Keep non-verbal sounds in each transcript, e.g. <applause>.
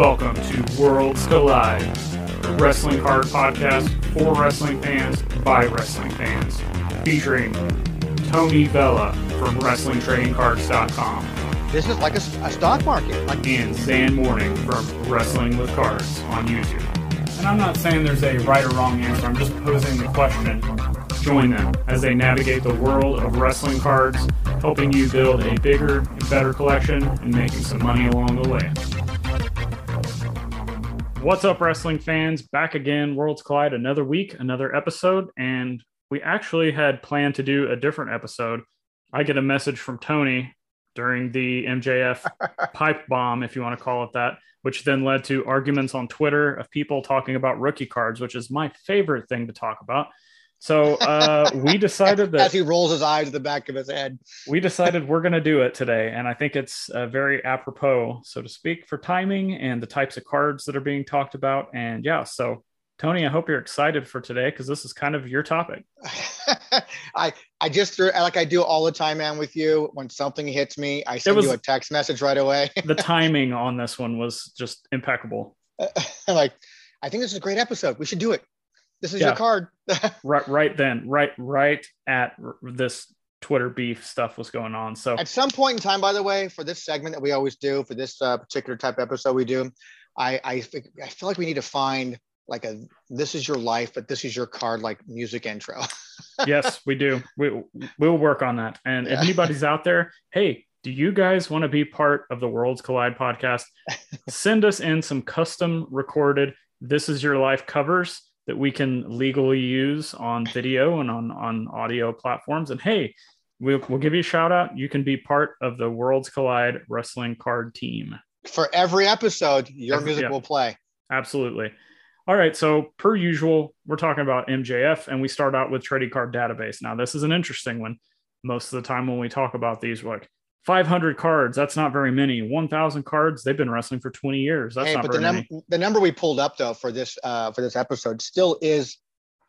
Welcome to Worlds Collide, a wrestling card podcast for wrestling fans by wrestling fans, featuring Tony Vella from WrestlingTradingCards.com This is like a, a stock market. Like and Zan Morning from Wrestling with Cards on YouTube. And I'm not saying there's a right or wrong answer, I'm just posing the question. Join them as they navigate the world of wrestling cards, helping you build a bigger and better collection and making some money along the way. What's up, wrestling fans? Back again, Worlds Collide, another week, another episode, and we actually had planned to do a different episode. I get a message from Tony during the MJF <laughs> pipe bomb, if you want to call it that, which then led to arguments on Twitter of people talking about rookie cards, which is my favorite thing to talk about. So uh, we decided <laughs> that as he rolls his eyes to the back of his head. we decided we're going to do it today, and I think it's uh, very apropos, so to speak, for timing and the types of cards that are being talked about. And yeah, so Tony, I hope you're excited for today because this is kind of your topic. <laughs> I I just threw like I do all the time, man. With you, when something hits me, I send was- you a text message right away. <laughs> The timing on this one was just impeccable. like, I think this is a great episode. We should do it. This is Yeah. your card. <laughs> Right, right then, right, right at this Twitter beef stuff was going on. So At some point in time, by the way, for this segment that we always do for this uh, particular type of episode we do, I I, I feel like we need to find like a this is your life, but this is your card like music intro. <laughs> yes, we do. We we'll work on that. And if anybody's out there, hey, do you guys want to be part of the Worlds Collide podcast? <laughs> Send us in some custom recorded "This Is Your Life" covers that we can legally use on video and on on audio platforms. And hey, we'll we'll give you a shout out. You can be part of the Worlds Collide wrestling card team. for every episode, your Every- music yeah. will play. Absolutely. All right. So, per usual, we're talking about MJF and we start out with trading card database. Now, this is an interesting one. Most of the time, when we talk about these, we're like 500 cards, that's not very many. 1,000 cards, they've been wrestling for 20 years. That's hey, not but the, very num- many. the number we pulled up though for this uh, for this episode still is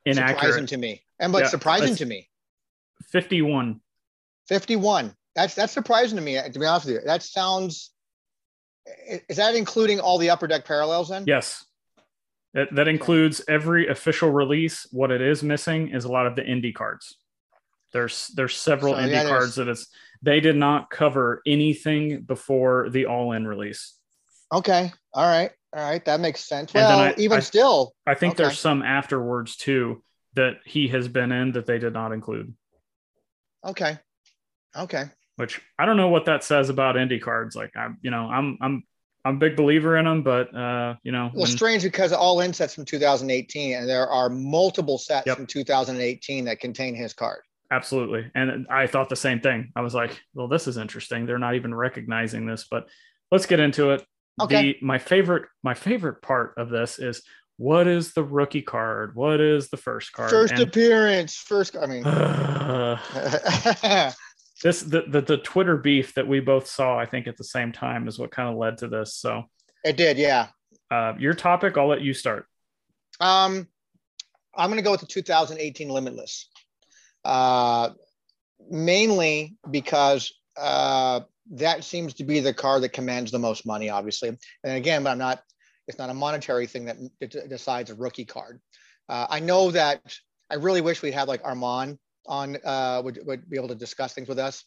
surprising to me, and but Yeah, surprising to me. 51. Fifty-one. That's that's surprising to me. To be honest with you, that sounds. Is that including all the upper deck parallels? Then Yes. That, that includes every official release. What it is missing is a lot of the indie cards. There's there's several So, indie cards that it's they did not cover anything before the all-in release. Okay. All right. All right. That makes sense. And Well, I- even I- still, I think Okay. there's some afterwards too that he has been in that they did not include. okay. Okay. Which I don't know what that says about indie cards. Like I'm, you know, I'm I'm I'm a big believer in them, but uh, you know, Well, when- strange because all in sets from 2018, and there are multiple sets Yep. from 2018 that contain his card. Absolutely. And I thought the same thing. I was like, well, this is interesting. They're not even recognizing this, but let's get into it. Okay. The my favorite my favorite part of this is what is the rookie card? What is the first card? First And- appearance. First. I mean. <sighs> this the, the the Twitter beef that we both saw, I think, at the same time is what kind of led to this. So, it did. Yeah. uh, your topic, I'll let you start. Um, I'm going to go with the 2018 Limitless, uh, mainly because uh, that seems to be the car that commands the most money, obviously. And again, but I'm not. It's not a monetary thing that d- decides a rookie card. Uh, I know that I really wish we had like Armand on uh, would would be able to discuss things with us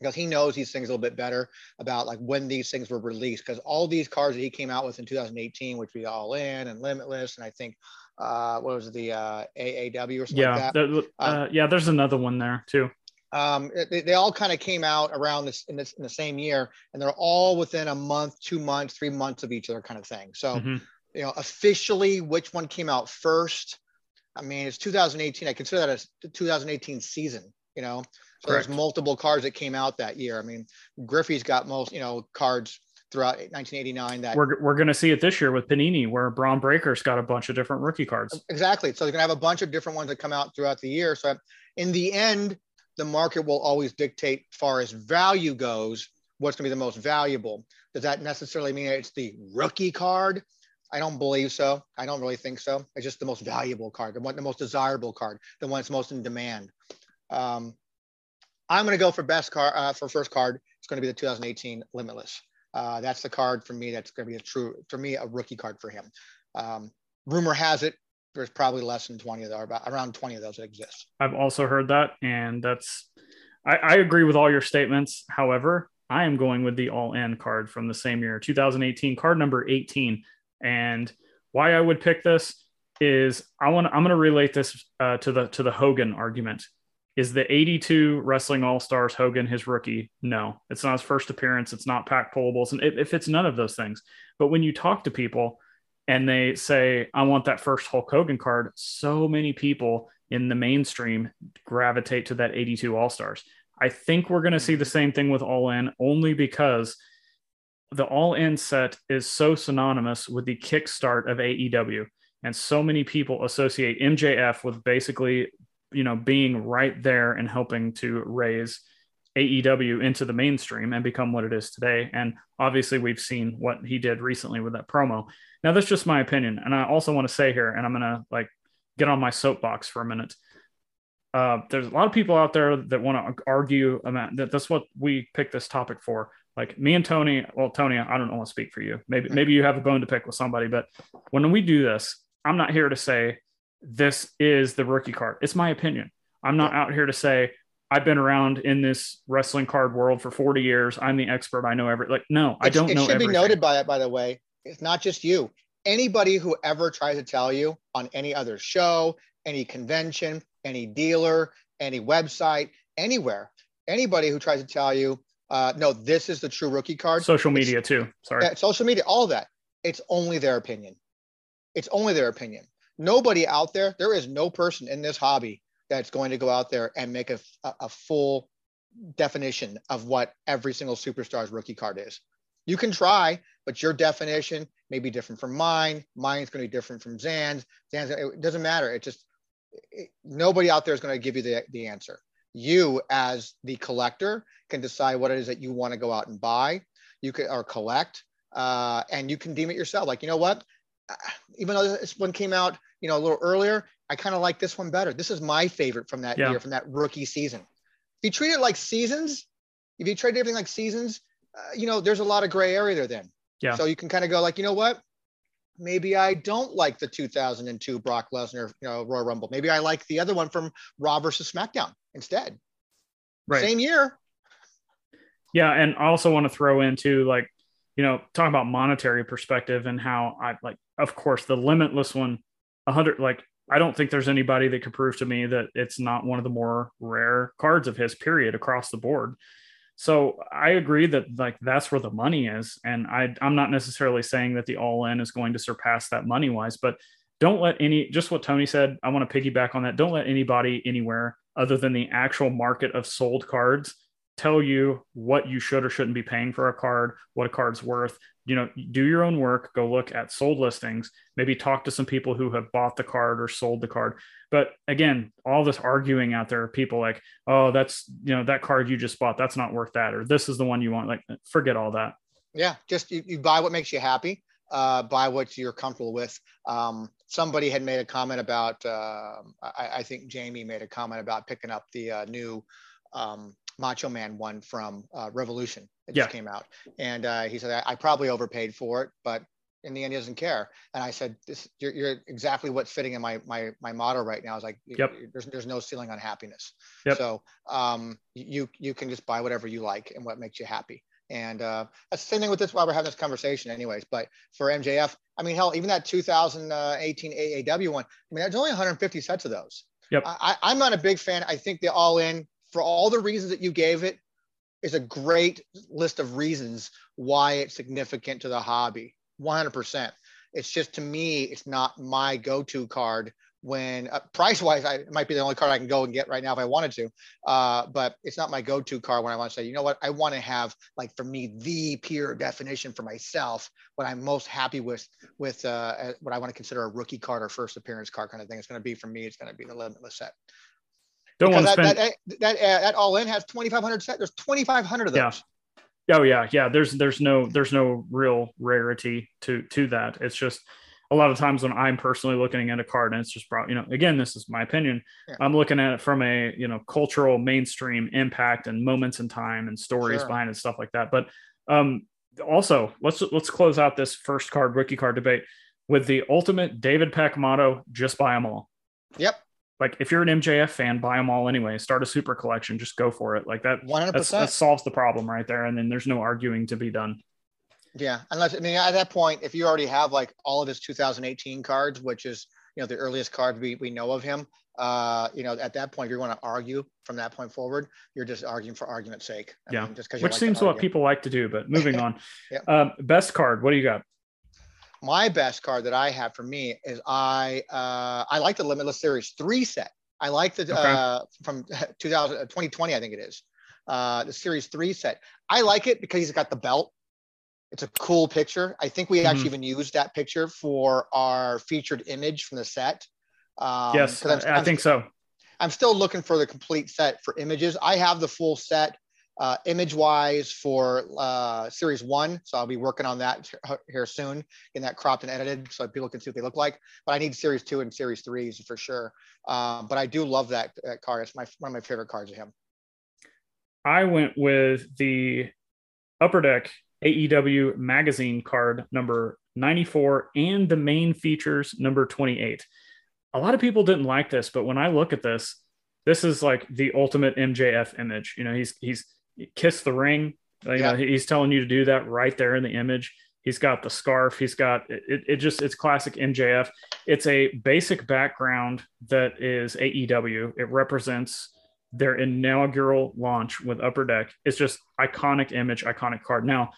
because he knows these things a little bit better about like when these things were released because all these cars that he came out with in 2018 which we all in and limitless and i think uh what was it, the uh aaw or something Yeah, like that there- uh, yeah. There's another one there too. um they, they all kind of came out around this in this in the same year and they're all within a month two months three months of each other kind of thing so Mhm. you know officially which one came out first i mean it's 2018 i consider that a 2018 season you know so Correct. there's multiple cards that came out that year i mean griffey's got most you know cards throughout 1989 that we're, we're going to see it this year with Panini, where Bron Breakker's got a bunch of different rookie cards. Exactly. So they're going to have a bunch of different ones that come out throughout the year. So in the end, the market will always dictate, far as value goes, what's going to be the most valuable. Does that necessarily mean it's the rookie card? I don't believe so. I don't really think so. It's just the most valuable card, the one, the most desirable card, the one that's most in demand. Um, I'm going to go for best card uh, for first card. It's going to be the 2018 Limitless. Uh, that's the card for me. That's going to be a true for me a rookie card for him. Um, rumor has it there's probably less than 20 of those, around 20 of those that exist. I've also heard that, and that's I, I agree with all your statements. However, I am going with the all in card from the same year, 2018, card number 18. And why I would pick this is I want I'm going to relate this uh, to the to the Hogan argument. Is the 82 Wrestling All Stars Hogan his rookie? No, it's not his first appearance. It's not pack pullables, and if it's none of those things. But when you talk to people and they say, "I want that first Hulk Hogan card," so many people in the mainstream gravitate to that 82 All Stars. I think we're going to see the same thing with All In, only because the All In set is so synonymous with the kickstart of AEW, and so many people associate MJF with basically, you know, being right there and helping to raise AEW into the mainstream and become what it is today. And obviously, we've seen what he did recently with that promo. Now, that's just my opinion, and I also want to say here, and I'm gonna like get on my soapbox for a minute. Uh, there's a lot of people out there that want to argue about that. That's what we picked this topic for. Like me and Tony, well, Tony, I don't want to speak for you. Maybe maybe you have a bone to pick with somebody, but when we do this, I'm not here to say this is the rookie card. It's my opinion. I'm not out here to say I've been around in this wrestling card world for 40 years. I'm the expert. I know every like no, I don't it know. It should everything. be noted by that, by the way. It's not just you. Anybody who ever tries to tell you on any other show, any convention, any dealer, any website, anywhere. Anybody who tries to tell you, uh, no, this is the true rookie card. Social media too. Sorry. Yeah, social media, all that. It's only their opinion. It's only their opinion. Nobody out there, there is no person in this hobby that's going to go out there and make a, a full definition of what every single superstar's rookie card is. You can try, but your definition may be different from mine. Mine's going to be different from Zan's. Zan's, it doesn't matter. It just, nobody out there is going to give you the, the answer. You, as the collector, can decide what it is that you want to go out and buy. You can or collect, uh, and you can deem it yourself. Like, you know what? Uh, even though this one came out, you know, a little earlier, I kind of like this one better. This is my favorite from that yeah. year, from that rookie season. If you treat it like seasons, if you treat everything like seasons, uh, you know, there's a lot of gray area there then. Yeah. So you can kind of go like, you know what? maybe I don't like the 2002 Brock Lesnar, you know, Royal Rumble. Maybe I like the other one from Raw versus SmackDown instead. Right. Same year. Yeah, and I also want to throw into like, you know, talk about monetary perspective and how I like, of course, the limitless one, hundred. Like, I don't think there's anybody that could prove to me that it's not one of the more rare cards of his period across the board. So I agree that like that's where the money is, and I I'm not necessarily saying that the all in is going to surpass that money wise, but don't let any just what Tony said. I want to piggyback on that. Don't let anybody anywhere other than the actual market of sold cards tell you what you should or shouldn't be paying for a card, what a card's worth. You know, do your own work, go look at sold listings, maybe talk to some people who have bought the card or sold the card. But again, all this arguing out there, people like, oh, that's, you know, that card you just bought, that's not worth that, or this is the one you want. Like, forget all that. Yeah. Just you, you buy what makes you happy, uh, buy what you're comfortable with. Um, somebody had made a comment about, uh, I, I, think Jamie made a comment about picking up the uh, new, um, Macho Man one from uh, Revolution that yeah. just came out, and uh, he said I, I, probably overpaid for it, but in the end he doesn't care. And I said, "This you're, you're exactly what's fitting in my my my motto right now." I was like, yep. "There's there's no ceiling on happiness." Yep. So um, you you can just buy whatever you like and what makes you happy. And uh, that's the same thing with this while we're having this conversation, anyways. But for MJF, I mean, hell, even that 2018 AAW one, I mean, there's only 150 sets of those. Yep. I, I'm not a big fan. I think the all in for all the reasons that you gave it, is a great list of reasons why it's significant to the hobby. 100%. It's just to me, it's not my go-to card when uh, price wise, I it might be the only card I can go and get right now if I wanted to. Uh, but it's not my go to card when I want to say, you know what, I want to have like for me the pure definition for myself. What I'm most happy with with uh, what I want to consider a rookie card or first appearance card kind of thing. It's going to be for me. It's going to be the limitless set. Don't want to spend that, that, that, uh, that all in has 2,500 set. There's 2,500 of those. Yeah. Oh yeah, yeah. There's there's no there's no real rarity to to that. It's just a lot of times when I'm personally looking at a card and it's just brought, you know, again, this is my opinion. Yeah. I'm looking at it from a, you know, cultural mainstream impact and moments in time and stories sure. behind it, stuff like that. But um, also let's, let's close out this first card, rookie card debate with the ultimate David Peck motto, just buy them all. Yep. Like if you're an MJF fan, buy them all anyway. Start a super collection, just go for it. Like that, 100%. that solves the problem right there. And then there's no arguing to be done. Yeah, unless I mean at that point, if you already have like all of his 2018 cards, which is you know the earliest card we, we know of him, uh, you know at that point, if you're going to argue from that point forward, you're just arguing for argument's sake. I yeah, mean, just because which like seems what people like to do. But moving <laughs> on, yeah. um, best card. What do you got? My best card that I have for me is I uh, I like the Limitless Series three set. I like the okay. uh, from <laughs> 2000 2020, I think it is. Uh, the Series three set. I like it because he's got the belt it's a cool picture. I think we mm-hmm. actually even used that picture for our featured image from the set. Um, yes, I'm, I, I'm, think so. I'm still looking for the complete set for images. I have the full set uh, image wise for uh, series one. So I'll be working on that here soon, getting that cropped and edited so people can see what they look like. But I need series two and series threes for sure. Um, but I do love that, that card. It's my, one of my favorite cards of him. I went with the upper deck AEW magazine card number 94 and the main features number 28. A lot of people didn't like this, but when I look at this, this is like the ultimate MJF image. You know, he's he's kissed the ring. You yeah. know, he's telling you to do that right there in the image. He's got the scarf. He's got it, it just it's classic MJF. It's a basic background that is AEW. It represents their inaugural launch with Upper Deck. It's just iconic image, iconic card. Now,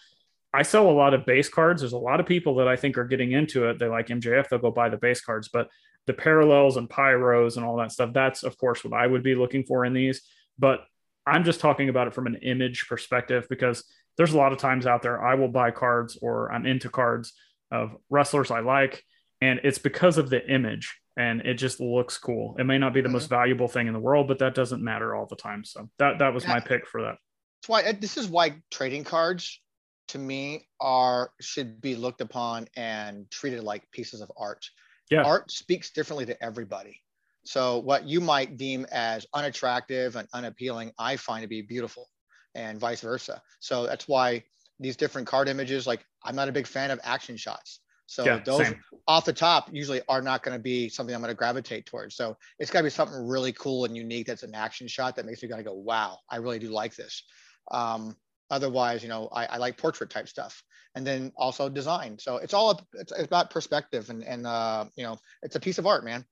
I sell a lot of base cards. There's a lot of people that I think are getting into it. They like MJF, they'll go buy the base cards, but the parallels and pyros and all that stuff, that's of course what I would be looking for in these. But I'm just talking about it from an image perspective because there's a lot of times out there I will buy cards or I'm into cards of wrestlers I like, and it's because of the image and it just looks cool. It may not be the mm-hmm. most valuable thing in the world, but that doesn't matter all the time. So that that was my pick for that. That's why this is why trading cards to me are should be looked upon and treated like pieces of art. Yeah. Art speaks differently to everybody. So what you might deem as unattractive and unappealing, I find to be beautiful and vice versa. So that's why these different card images, like I'm not a big fan of action shots. So yeah, those same. off the top usually are not going to be something I'm going to gravitate towards. So it's got to be something really cool and unique that's an action shot that makes me kind of go, wow, I really do like this. Um, otherwise you know I, I, like portrait type stuff and then also design so it's all it's, it's about perspective and and uh, you know it's a piece of art man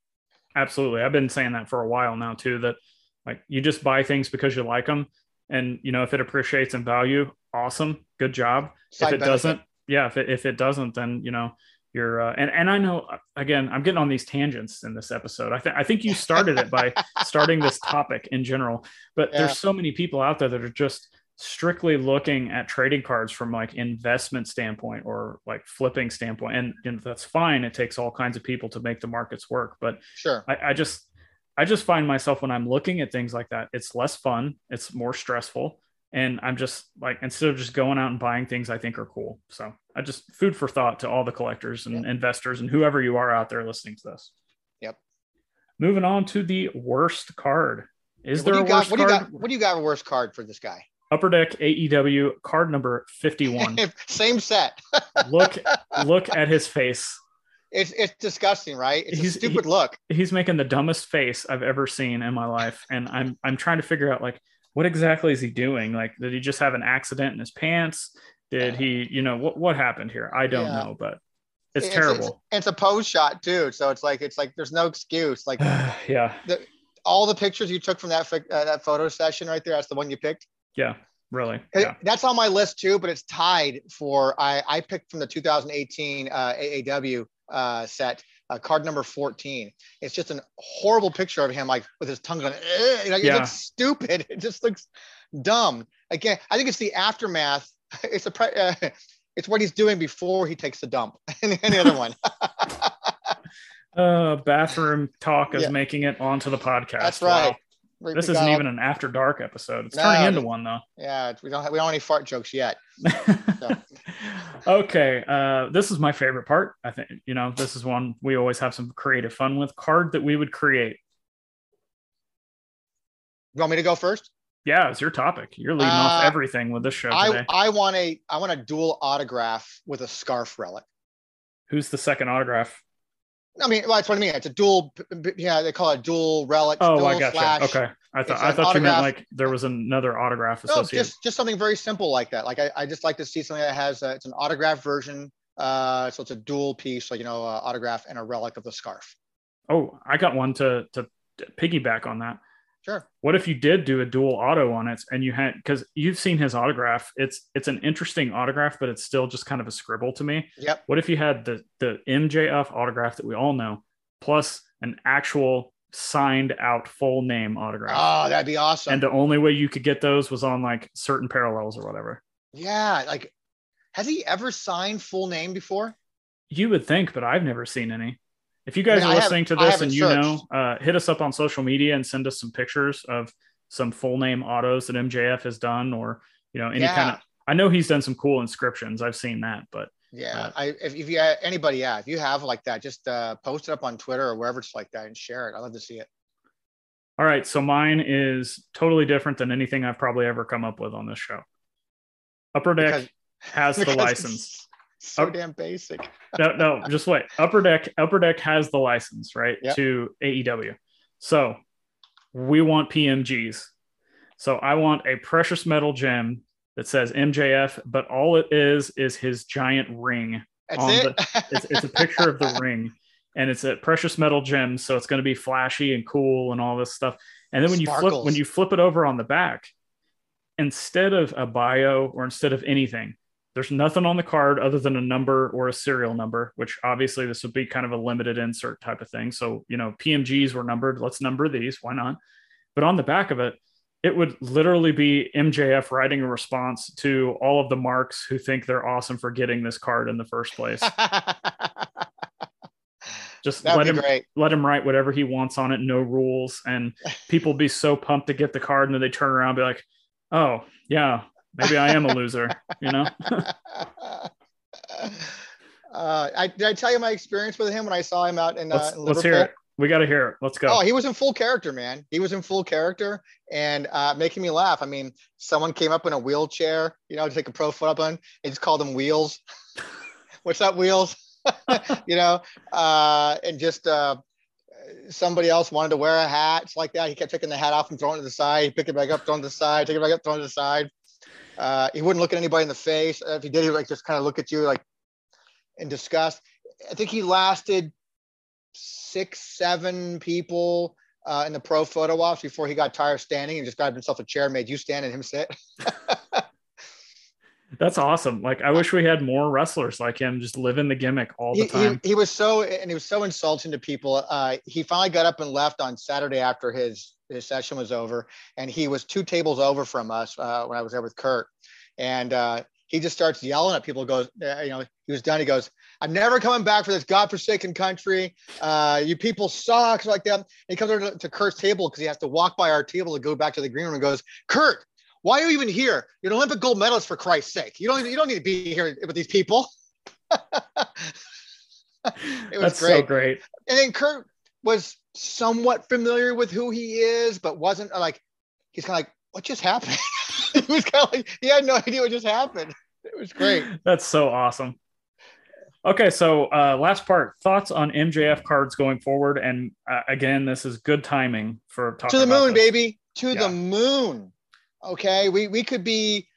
absolutely i've been saying that for a while now too that like you just buy things because you like them and you know if it appreciates in value awesome good job Side if it benefit. doesn't yeah if it, if it doesn't then you know you're uh, and and I know again I'm getting on these tangents in this episode. I think I think you started it by <laughs> starting this topic in general, but yeah. there's so many people out there that are just strictly looking at trading cards from like investment standpoint or like flipping standpoint and, and that's fine. It takes all kinds of people to make the markets work but sure. I, I just i just find myself when i'm looking at things like that it's less fun it's more stressful and i'm just like instead of just going out and buying things i think are cool. So i just food for thought to all the collectors and yep. investors and whoever you are out there listening to this. Yep. Moving on to the worst card. Is what there a got, worst what card? Do you got, what do you got a worst card for this guy Upper Deck AEW card number 51. <laughs> Same set. <laughs> look look at his face. It's it's disgusting, right? It's he's, a stupid he, look. He's making the dumbest face I've ever seen in my life and I'm I'm trying to figure out like what exactly is he doing? Like did he just have an accident in his pants? Did he, you know, what what happened here? I don't yeah. know, but it's, it's terrible. It's, it's, a pose shot too, so it's like it's like there's no excuse. Like <sighs> yeah. The, all the pictures you took from that uh, that photo session right there, that's the one you picked. Yeah, really. Yeah. That's on my list too, but it's tied for I, I picked from the 2018 uh, AAW uh, set uh, card number 14. It's just a horrible picture of him, like with his tongue going, eh, know, it Yeah. looks stupid. <laughs> It just looks dumb. Again, I think it's the aftermath. <laughs> It's a pre- uh, <laughs> it's what he's doing before he takes the dump. Any, any other one? Uh, bathroom talk is Yeah. making it onto the podcast. That's Wow. We- This we isn't even an after dark episode. It's No, turning into one though. Yeah, we don't have, we don't have any fart jokes yet. <laughs> okay, uh, this is my favorite part. I think you know this is one we always have some creative fun with. Card that we would create. You want me to go first? Yeah, it's your topic. You're leading off Uh, everything with this show I, today. I want a I want a dual autograph with a scarf relic. Who's the second autograph? I mean, well, that's what I mean. It's a dual. Yeah, they call it dual relic. Oh, dual I got you. Okay, I thought I thought you meant like there was another autograph No, associated. just just something very simple like that. Like I, I just like to see something that has uh, it's an autograph version. Uh, so it's a dual piece, like you know, uh, autograph and a relic of the scarf. Oh, I got one to to piggyback on that. Sure. What if you did do a dual auto on it and you had because you've seen his autograph? It's it's an interesting autograph, but it's still just kind of a scribble to me. Yep. What if you had the the MJF autograph that we all know, plus an actual signed out full name autograph? Oh, that'd be awesome. and the only way you could get those was on like certain parallels or whatever. yeah, like, has he ever signed full name before? You would think, but I've never seen any. If you guys I mean, are have- listening to this and you know, uh, hit us up on social media and send us some pictures of some full name autos that MJF has done, or you know, any Yeah. kind of. I know he's done some cool inscriptions. I've seen that, but Yeah, Uh, I if, if you anybody, yeah, if you have like that, just uh, post it up on Twitter or wherever it's like that and share it. I'd love to see it. all right. So mine is totally different than anything I've probably ever come up with on this show. Upper Deck Because- has <laughs> the license. So Up- damn basic. no, no, <laughs> just wait. Upper Deck, Upper Deck has the license, right, Yep. to AEW. So we want PMGs. So I want a precious metal gem that says MJF, but all it is is his giant ring. That's on it. It's, it's a picture of the <laughs> ring, and it's a precious metal gem, so it's going to be flashy and cool and all this stuff. And then when you flip when you flip it over on the back, instead of a bio or instead of anything, there's nothing on the card other than a number or a serial number, which obviously this would be kind of a limited insert type of thing. So, you know, PMGs were numbered. Let's number these. Why not? But on the back of it, it would literally be MJF writing a response to all of the marks who think they're awesome for getting this card in the first place. <laughs> Just That'd let him great. let him write whatever he wants on it, no rules, and <laughs> people be so pumped to get the card, and then they turn around and be like, "Oh, yeah, maybe I am a loser," you know? <laughs> uh, I did I tell you my experience with him when I saw him out in, uh, Let's in let's hear it. We got to hear it. Let's go. Oh, he was in full character, man. He was in full character and uh, making me laugh. I mean, someone came up in a wheelchair, you know, to take a pro photo up on. They just called him Wheels. <laughs> What's up, Wheels? <laughs> you know, uh, and just uh, somebody else wanted to wear a hat. It's like that. He kept taking the hat off and throwing it to the side. He picked it back up, throwing it to the side, take it back up, throwing it to the side. Uh, he wouldn't look at anybody in the face. If he did, he would like just kind of look at you like in disgust. I think he lasted six, seven people uh, in the pro photo ops before he got tired of standing and just grabbed himself a chair, made you stand and him sit. <laughs> That's awesome. Like I wish we had more wrestlers like him, just living the gimmick all the he, he, time. he was so and he was so insulting to people. Uh, he finally got up and left on Saturday after his his session was over, and he was two tables over from us uh, when I was there with Kurt, and uh, he just starts yelling at people. Goes, uh, you know, he was done. He goes, "I'm never coming back for this godforsaken country. Uh, you people suck." Like that. And he comes over to, to Kurt's table because he has to walk by our table to go back to the green room and goes, "Kurt, why are you even here? You're an Olympic gold medalist for Christ's sake. You don't you don't need to be here with these people." <laughs> it was That's great. so great. And then Kurt was somewhat familiar with who he is, but wasn't uh, like he's kind of like, "What just happened?" <laughs> he was kind of like he had no idea what just happened. It was great. That's so awesome. Okay, so uh, last part thoughts on MJF cards going forward, and uh, again, this is good timing for talking to the moon, this. baby. To Yeah. the moon. Okay, we we could be.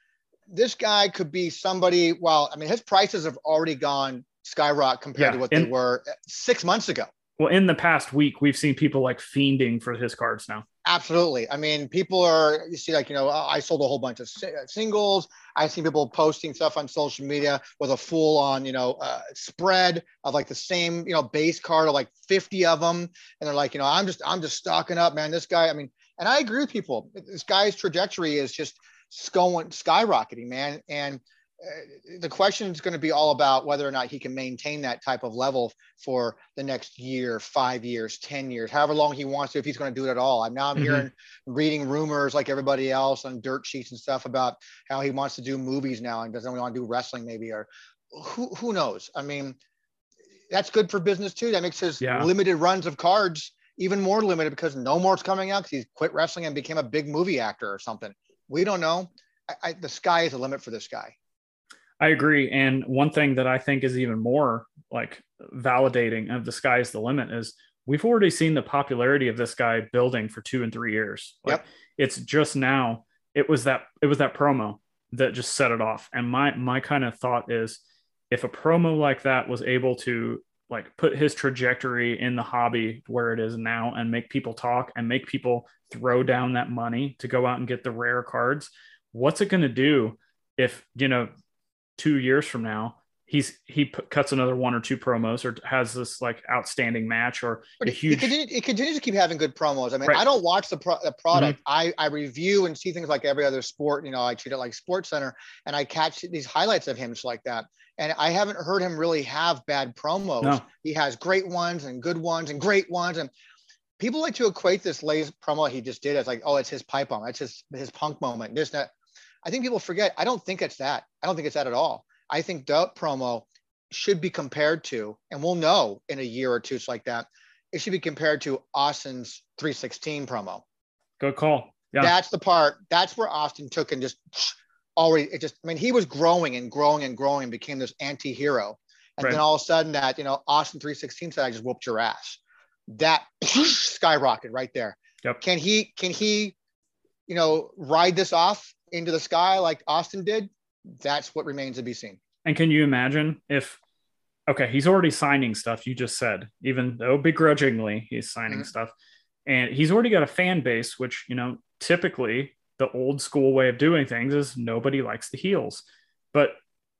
This guy could be somebody. Well, I mean, his prices have already gone skyrocket compared Yeah, to what and- they were uh, six months ago. Well, in the past week, we've seen people like fiending for his cards now. Absolutely. I mean, people are, you see, like, you know, I sold a whole bunch of singles. I've seen people posting stuff on social media with a full on, you know, uh, spread of like the same, you know, base card of like 50 of them. And they're like, you know, I'm just, I'm just stocking up, man. This guy, I mean, and I agree with people. This guy's trajectory is just going skyrocketing, man. And the question is going to be all about whether or not he can maintain that type of level for the next year, five years, 10 years, however long he wants to, if he's going to do it at all. I'm now I'm mm-hmm. hearing, reading rumors like everybody else on dirt sheets and stuff about how he wants to do movies now and doesn't want to do wrestling maybe, or who, who knows? I mean, that's good for business too. That makes his yeah. limited runs of cards even more limited because no more's coming out because he's quit wrestling and became a big movie actor or something. We don't know. I, I, the sky is the limit for this guy. I agree. And one thing that I think is even more like validating of the sky is the limit is we've already seen the popularity of this guy building for two and three years. Like yep. it's just now, it was that it was that promo that just set it off. And my my kind of thought is if a promo like that was able to like put his trajectory in the hobby where it is now and make people talk and make people throw down that money to go out and get the rare cards, what's it going to do if, you know, two years from now he's he p- cuts another one or two promos or has this like outstanding match or but a huge. It continues, it continues to keep having good promos. I mean, right. I don't watch the, pro- the product. Mm-hmm. I I review and see things like every other sport. You know, I treat it like Sports Center, and I catch these highlights of him just like that. And I haven't heard him really have bad promos. No. He has great ones and good ones and great ones. And people like to equate this Lay's promo he just did as like, oh, it's his pipe bomb. It's his his punk moment. This that. I think people forget. I don't think it's that. I don't think it's that at all. I think that promo should be compared to, and we'll know in a year or two, it's like that. It should be compared to Austin's 316 promo. Good call. Yeah. That's the part. That's where Austin took and just already, it just, I mean, he was growing and growing and growing and became this anti hero. And right. then all of a sudden, that, you know, Austin 316 said, I just whooped your ass. That <laughs> skyrocketed right there. Yep. Can he, can he, you know, ride this off into the sky like Austin did? That's what remains to be seen. And can you imagine if, okay, he's already signing stuff, you just said, even though begrudgingly he's signing mm-hmm. stuff, and he's already got a fan base, which, you know, typically the old school way of doing things is nobody likes the heels. But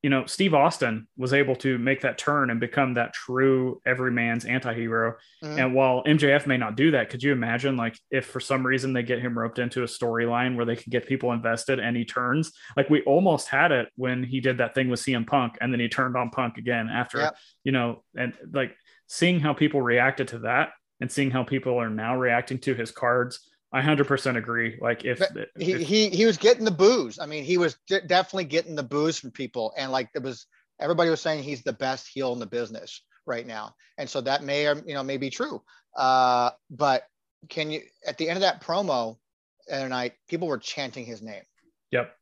you know, Steve Austin was able to make that turn and become that true everyman's anti-hero. Mm-hmm. And while MJF may not do that, could you imagine like if for some reason they get him roped into a storyline where they can get people invested and he turns? Like we almost had it when he did that thing with CM Punk and then he turned on Punk again after, yep. you know, and like seeing how people reacted to that and seeing how people are now reacting to his cards I hundred percent agree. Like if, he, if, he he was getting the boos. I mean, he was d- definitely getting the boos from people, and like it was everybody was saying he's the best heel in the business right now, and so that may or you know may be true. Uh, but can you at the end of that promo the night, people were chanting his name. Yep.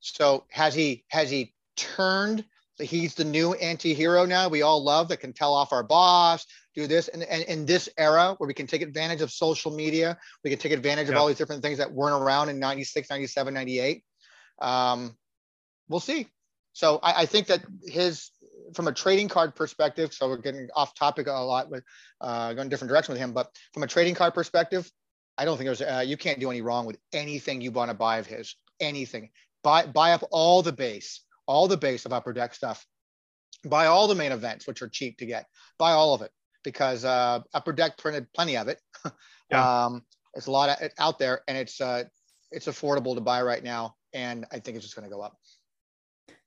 So has he has he turned he's the new anti-hero now. We all love that can tell off our boss do this. And, and in this era where we can take advantage of social media we can take advantage of all these different things that weren't around in 96 97 98 um, we'll see. So I, I, think that his from a trading card perspective so we're getting off topic a lot with uh, going different direction with him but from a trading card perspective i don't think there's uh, you can't do any wrong with anything you want to buy of his. Anything. Buy buy up all the base all the base of upper deck stuff, buy all the main events, which are cheap to get, buy all of it because uh, upper deck printed plenty of it. <laughs> yeah. um, it's a lot of, it out there and it's uh, it's affordable to buy right now. And I think it's just going to go up.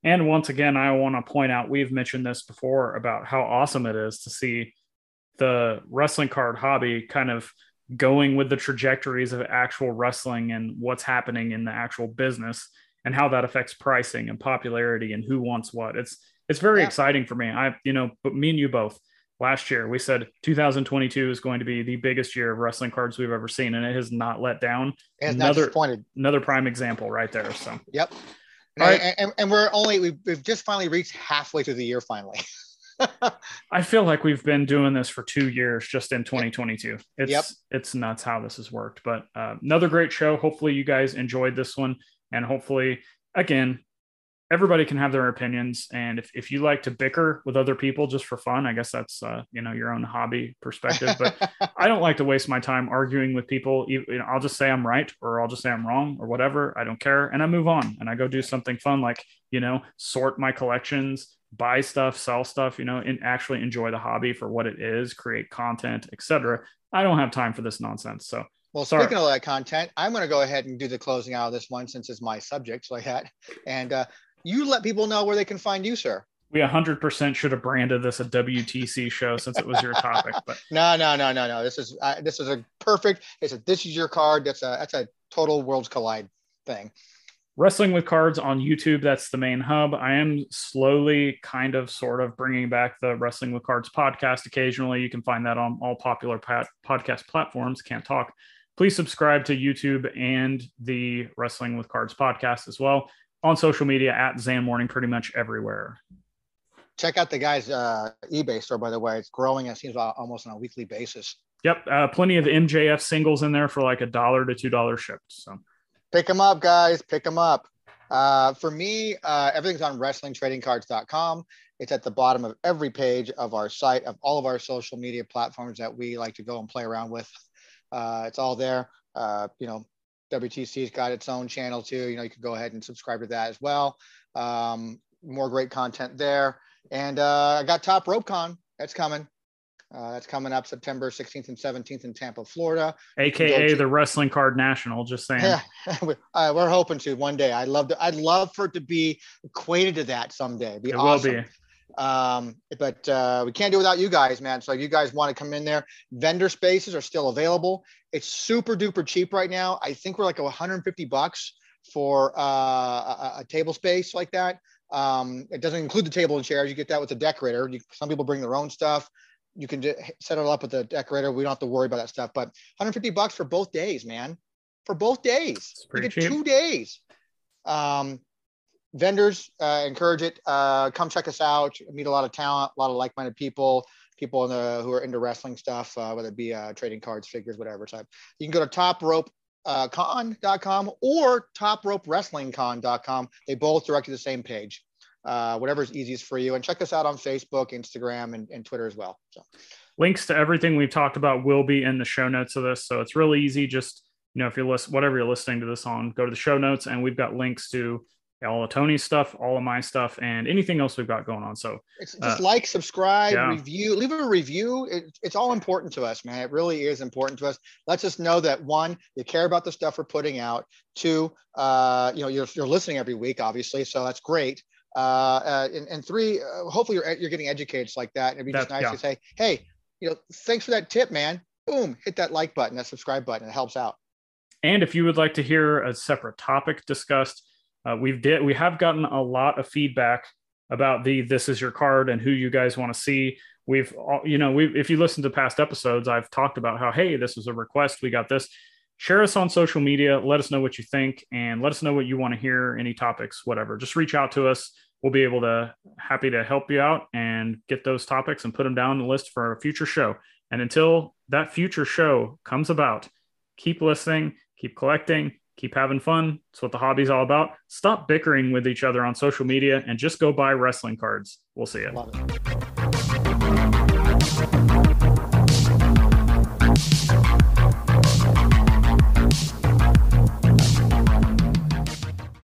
And once again, I want to point out we've mentioned this before about how awesome it is to see the wrestling card hobby kind of going with the trajectories of actual wrestling and what's happening in the actual business and how that affects pricing and popularity and who wants what. It's it's very yeah. exciting for me. I you know, but me and you both last year we said 2022 is going to be the biggest year of wrestling cards we've ever seen, and it has not let down. And another another prime example right there. So yep. And, right. and, and we're only we've, we've just finally reached halfway through the year finally. <laughs> I feel like we've been doing this for two years just in 2022. It's yep. it's nuts how this has worked. But uh, another great show. Hopefully you guys enjoyed this one and hopefully again everybody can have their opinions. And if, if you like to bicker with other people just for fun i guess that's uh, you know your own hobby perspective but <laughs> i don't like to waste my time arguing with people. You know, i'll just say i'm right or i'll just say i'm wrong or whatever. I don't care. And i move on and i go do something fun like you know sort my collections buy stuff sell stuff you know and actually enjoy the hobby for what it is create content etc i don't have time for this nonsense. So well, Sorry. speaking of that content, I'm going to go ahead and do the closing out of this one since it's my subject, like that. And uh, you let people know where they can find you, sir. We 100% should have branded this a WTC show since it was your topic. But <laughs> no, no, no, no, no. This is uh, this is a perfect. It's a this is your card. That's a that's a total worlds collide thing. Wrestling with cards on YouTube. That's the main hub. I am slowly, kind of, sort of bringing back the Wrestling with Cards podcast. Occasionally, you can find that on all popular pat- podcast platforms. Can't talk. Please subscribe to YouTube and the Wrestling with Cards podcast as well on social media at Zan Morning, pretty much everywhere. Check out the guy's uh, eBay store, by the way. It's growing. It seems almost on a weekly basis. Yep, uh, plenty of MJF singles in there for like a dollar to two dollars shipped. So pick them up, guys. Pick them up. Uh, for me, uh, everything's on WrestlingTradingCards.com. It's at the bottom of every page of our site, of all of our social media platforms that we like to go and play around with. Uh, it's all there. Uh, you know, WTC's got its own channel too. You know, you can go ahead and subscribe to that as well. Um, more great content there. And uh, I got Top Rope Con. That's coming. Uh, that's coming up September 16th and 17th in Tampa, Florida. AKA to- the Wrestling Card National. Just saying. <laughs> Yeah, uh, we're hoping to one day. I'd love to. I'd love for it to be equated to that someday. Be it awesome. will be. Um, but uh, we can't do without you guys, man. So if you guys want to come in there, vendor spaces are still available. It's super duper cheap right now. I think we're like 150 bucks for uh, a, a, table space like that. Um, it doesn't include the table and chairs. You get that with the decorator. You, some people bring their own stuff. You can set it up with the decorator. We don't have to worry about that stuff. But 150 bucks for both days, man. For both days, you get cheap. two days. Um, vendors uh, encourage it. Uh, come check us out. Meet a lot of talent, a lot of like-minded people, people the, who are into wrestling stuff, uh, whether it be uh, trading cards, figures, whatever type. You can go to topropecon.com or topropewrestlingcon.com. They both direct to the same page. Uh, whatever is easiest for you. And check us out on Facebook, Instagram, and, and Twitter as well. So. Links to everything we've talked about will be in the show notes of this. So it's really easy. Just you know, if you're list, whatever you're listening to this on, go to the show notes, and we've got links to all of Tony's stuff, all of my stuff, and anything else we've got going on. So it's just uh, like, subscribe, yeah. review, leave a review. It, it's all important to us, man. It really is important to us. Let's us know that one, you care about the stuff we're putting out. Two, uh, you know, you're, you're listening every week, obviously, so that's great. Uh, uh, and, and three, uh, hopefully you're you're getting educated like that. And it'd be just nice yeah. to say, hey, you know, thanks for that tip, man. Boom, hit that like button, that subscribe button. It helps out. And if you would like to hear a separate topic discussed, uh, we've did we have gotten a lot of feedback about the this is your card and who you guys want to see. We've you know we if you listen to past episodes, I've talked about how hey this was a request we got this. Share us on social media. Let us know what you think and let us know what you want to hear. Any topics, whatever. Just reach out to us. We'll be able to happy to help you out and get those topics and put them down the list for a future show. And until that future show comes about, keep listening, keep collecting, keep having fun. That's what the hobby's all about. Stop bickering with each other on social media and just go buy wrestling cards. We'll see you.